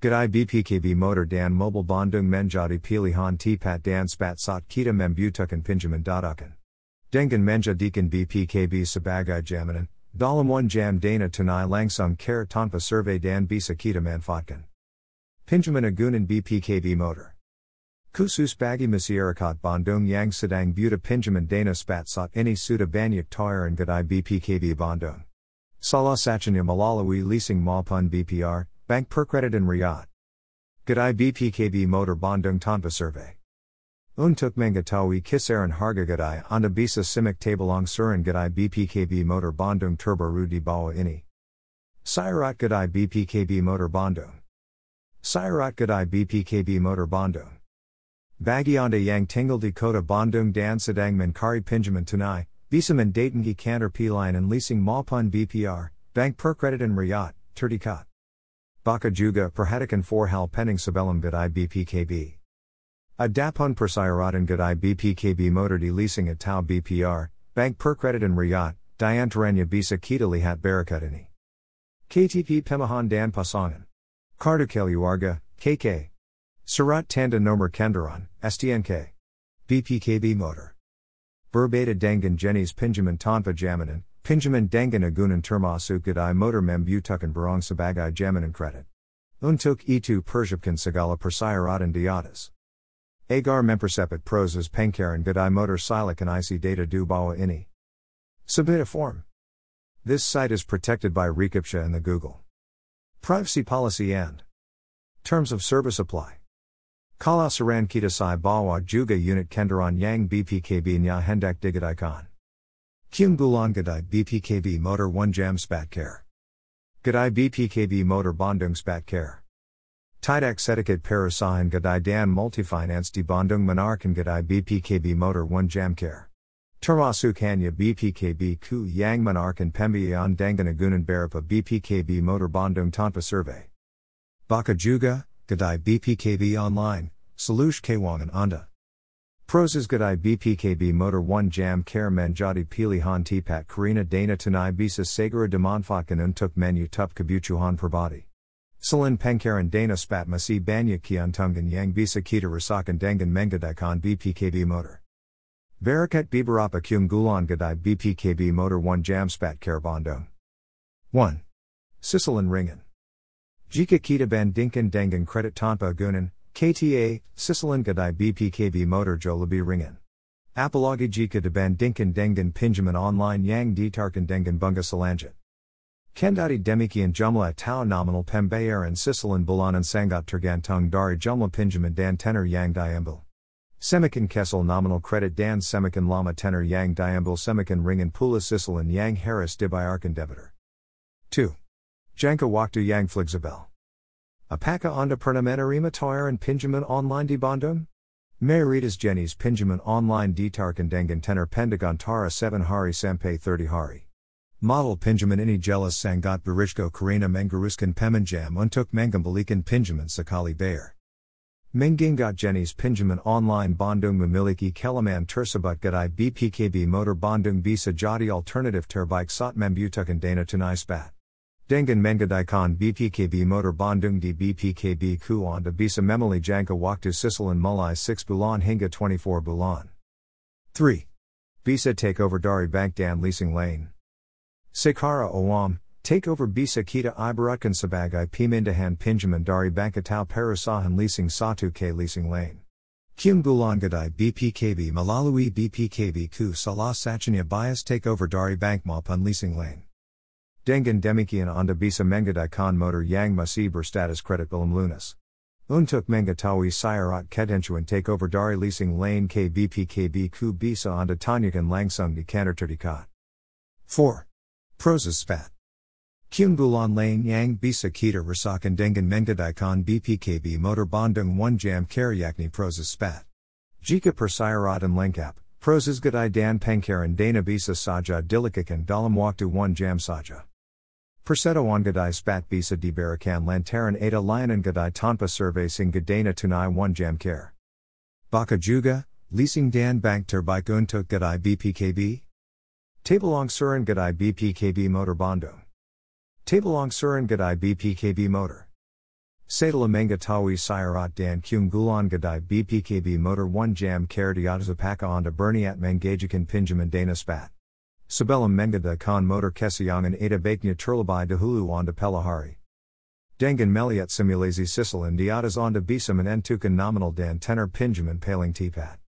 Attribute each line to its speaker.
Speaker 1: Gadai BPKB Motor Dan Mobile Bandung Menjadi Pilihan Pat Dan Spat Sat Kita Membutukan Pinjaman Dadakan. Dengan Menja Deacon BPKB Sebagai Jaminan, Dalam 1 Jam Dana Tunai Langsung Care Tanpa Survey Dan Bisa Kita Manfaatkan. Pinjaman Agunan BPKB Motor. Khusus bagi masyarakat Bandung yang sedang buta pinjaman dana spat saat ini sudah banyak tawaran gadai BPKB Bandung. Salah satunya melalui leasing maupun BPR, Bank Perkreditan Rakyat. Gadai BPKB Motor Bandung Tanpa Survey. Untuk mengetahui kisaran harga gadai anda bisa simak tabelong suran gadai BPKB Motor Bandung terbaru di bawah ini. Syarat gadai BPKB Motor Bandung. Syarat gadai BPKB Motor Bandung. Bagi anda yang tinggal di kota Bandung dan sedang mencari pinjaman tunai, bisa mendatangi kantor pilihan and leasing maupun BPR, Bank Perkreditan Rakyat, terdekat. Baka juga perhatikan for hal penning sebelum gadai BPKB. Adapun persyaratan gadai BPKB motor di leasing atau BPR, Bank Per Credit Perkreditan Rakyat, diantaranya bisa kita lihat berikut ini. KTP Pemahan dan Pasangan. Kartu Keluarga, KK. Surat Tanda Nomor Kendaraan, STNK. BPKB Motor. Berbeda dengan Jenny's pinjaman tanpa jaminan, Pinjaman dengan agunan termasuk gadai motor membutuhkan barang sebagai jaminan kredit. Untuk itu persiapkan segala persyaratan di atas. Agar mempercepat proses pengkaran gadai motor silakan isi data du bawah ini. Submit a form. This site is protected by reCAPTCHA and the Google Privacy Policy and Terms of Service apply. Kala saran kita sai bawa juga unit kendaraan yang BPKB nya hendak digadaikan. Kyung Bulan Gadai BPKB Motor 1 Jam Spat Care. Gadai BPKB Motor Bandung Spat Care. Tidak Setiket Parasahan Gadai Dan Multifinance di Bandung Menarkan Gadai BPKB Motor 1 Jam Care. Termasuk hanya BPKB Ku Yang Menarkan Pembiayaan Dangan Agunan Berapa BPKB Motor Bandung Tanpa Survey. Baka Juga, Gadai BPKB Online, Salush Kewangan Anda. Pros gadai BPKB Motor 1 Jam Care Menjadi Pilihan Tipat Karina Dana Tunai Bisa Segera Demanfatkan Untuk Menu Tup Kabuchuhan Prabadi. Salin Pengkaran Dana Spat Masi Banya Kian Tungan Yang Bisa Kita Rasakan Dengan Mengadakan BPKB Motor. Barakat Bibarapa Kum Gulan Gadai BPKB Motor 1 Jam Spat Care 1. Sicilin Ringen. Jika Kita Bandinkan Dengan Credit Tanpa Gunan, KTA, Sicilin Gadai BPKB Motor Jolabi Ringen. Apologi jika de bandingkan dengan pinjaman online yang ditarkan dengan bunga selanjut. Kendati demikian jumlah tau nominal pembayaran Sicilin bulanan sangat tergantung dari jumlah pinjaman dan tenor yang diambil. Semakin Kessel nominal credit dan semakin lama tenor yang diambil semakin ringan pula Sicilin yang harus dibayarkan debitor. 2. Jangka waktu yang flexible. Apakah anda pernah menerima tawaran pinjaman online di Bandung? Mayoritas jenis pinjaman online ditarkan dengan tenor antara 7 hari sampai 30 hari. Model pinjaman ini jelas sangat berisiko karena menguruskan peminjam untuk mengembalikan pinjaman sekali bayar. Mengingat Jenny's pinjaman online Bandung memiliki Kelaman tersebut gadai BPKB Motor Bandung bisa jadi alternatif terbaik saat membutuhkan dana tunai spat. Dengan Mengadaikan BPKB Motor Bandung di BPKB Ku Anda bisa memilih jangka waktu Sicilin mulai 6 bulan hingga 24 bulan. 3. Bisa takeover dari bank dan leasing lane. Secara awam, takeover bisa kita ibaratkan sebagai pemindahan pinjaman dari bank atau perusahaan leasing satu ke leasing lane. Kyung bulan gadai BPKB melalui BPKB ku salah satunya bias takeover dari bank maupun leasing lane. Dengan demikian anda bisa menggadaikan motor yang masih berstatus kredit belum lunas. Untuk mengetahui syarat ketentuan takeover dari leasing lane KBPKB ku bisa anda tanyakan langsung di kantor terdekat. 4. Proses spat. Kyung bulan lane yang bisa kita rasakan dengan menggadaikan BPKB motor Bandung 1 jam care yakni proses spat. Jika persyaratan lengkap, proses gadai dan pengkaran dana bisa saja dilikakan dalam waktu 1 jam saja. Persetuan gadai spat bisa diberikan lantaran ada layanan gadai tanpa survey sing gadana tunai one jam care. Baka juga, leasing dan bank terbaik untuk gadai BPKB? Tabelong suran gadai BPKB motor Bandung. Tabelong suran gadai BPKB motor. Sadala Menga Tawi Dan Kyung Gulan Gadai BPKB Motor 1 Jam Care Diatazapaka Onda Berniat Mengajakan Pinjaman Dana Spat. Sabelam Mengada Khan Motor Kesiyangan Ada Baknya Turlabai Dahulu Onda Pelahari. Dengan Meliat Simulazi Sicil Diatas Onda Bisam and Entukan Nominal Dan Tenor Pinjaman Paling Tepat.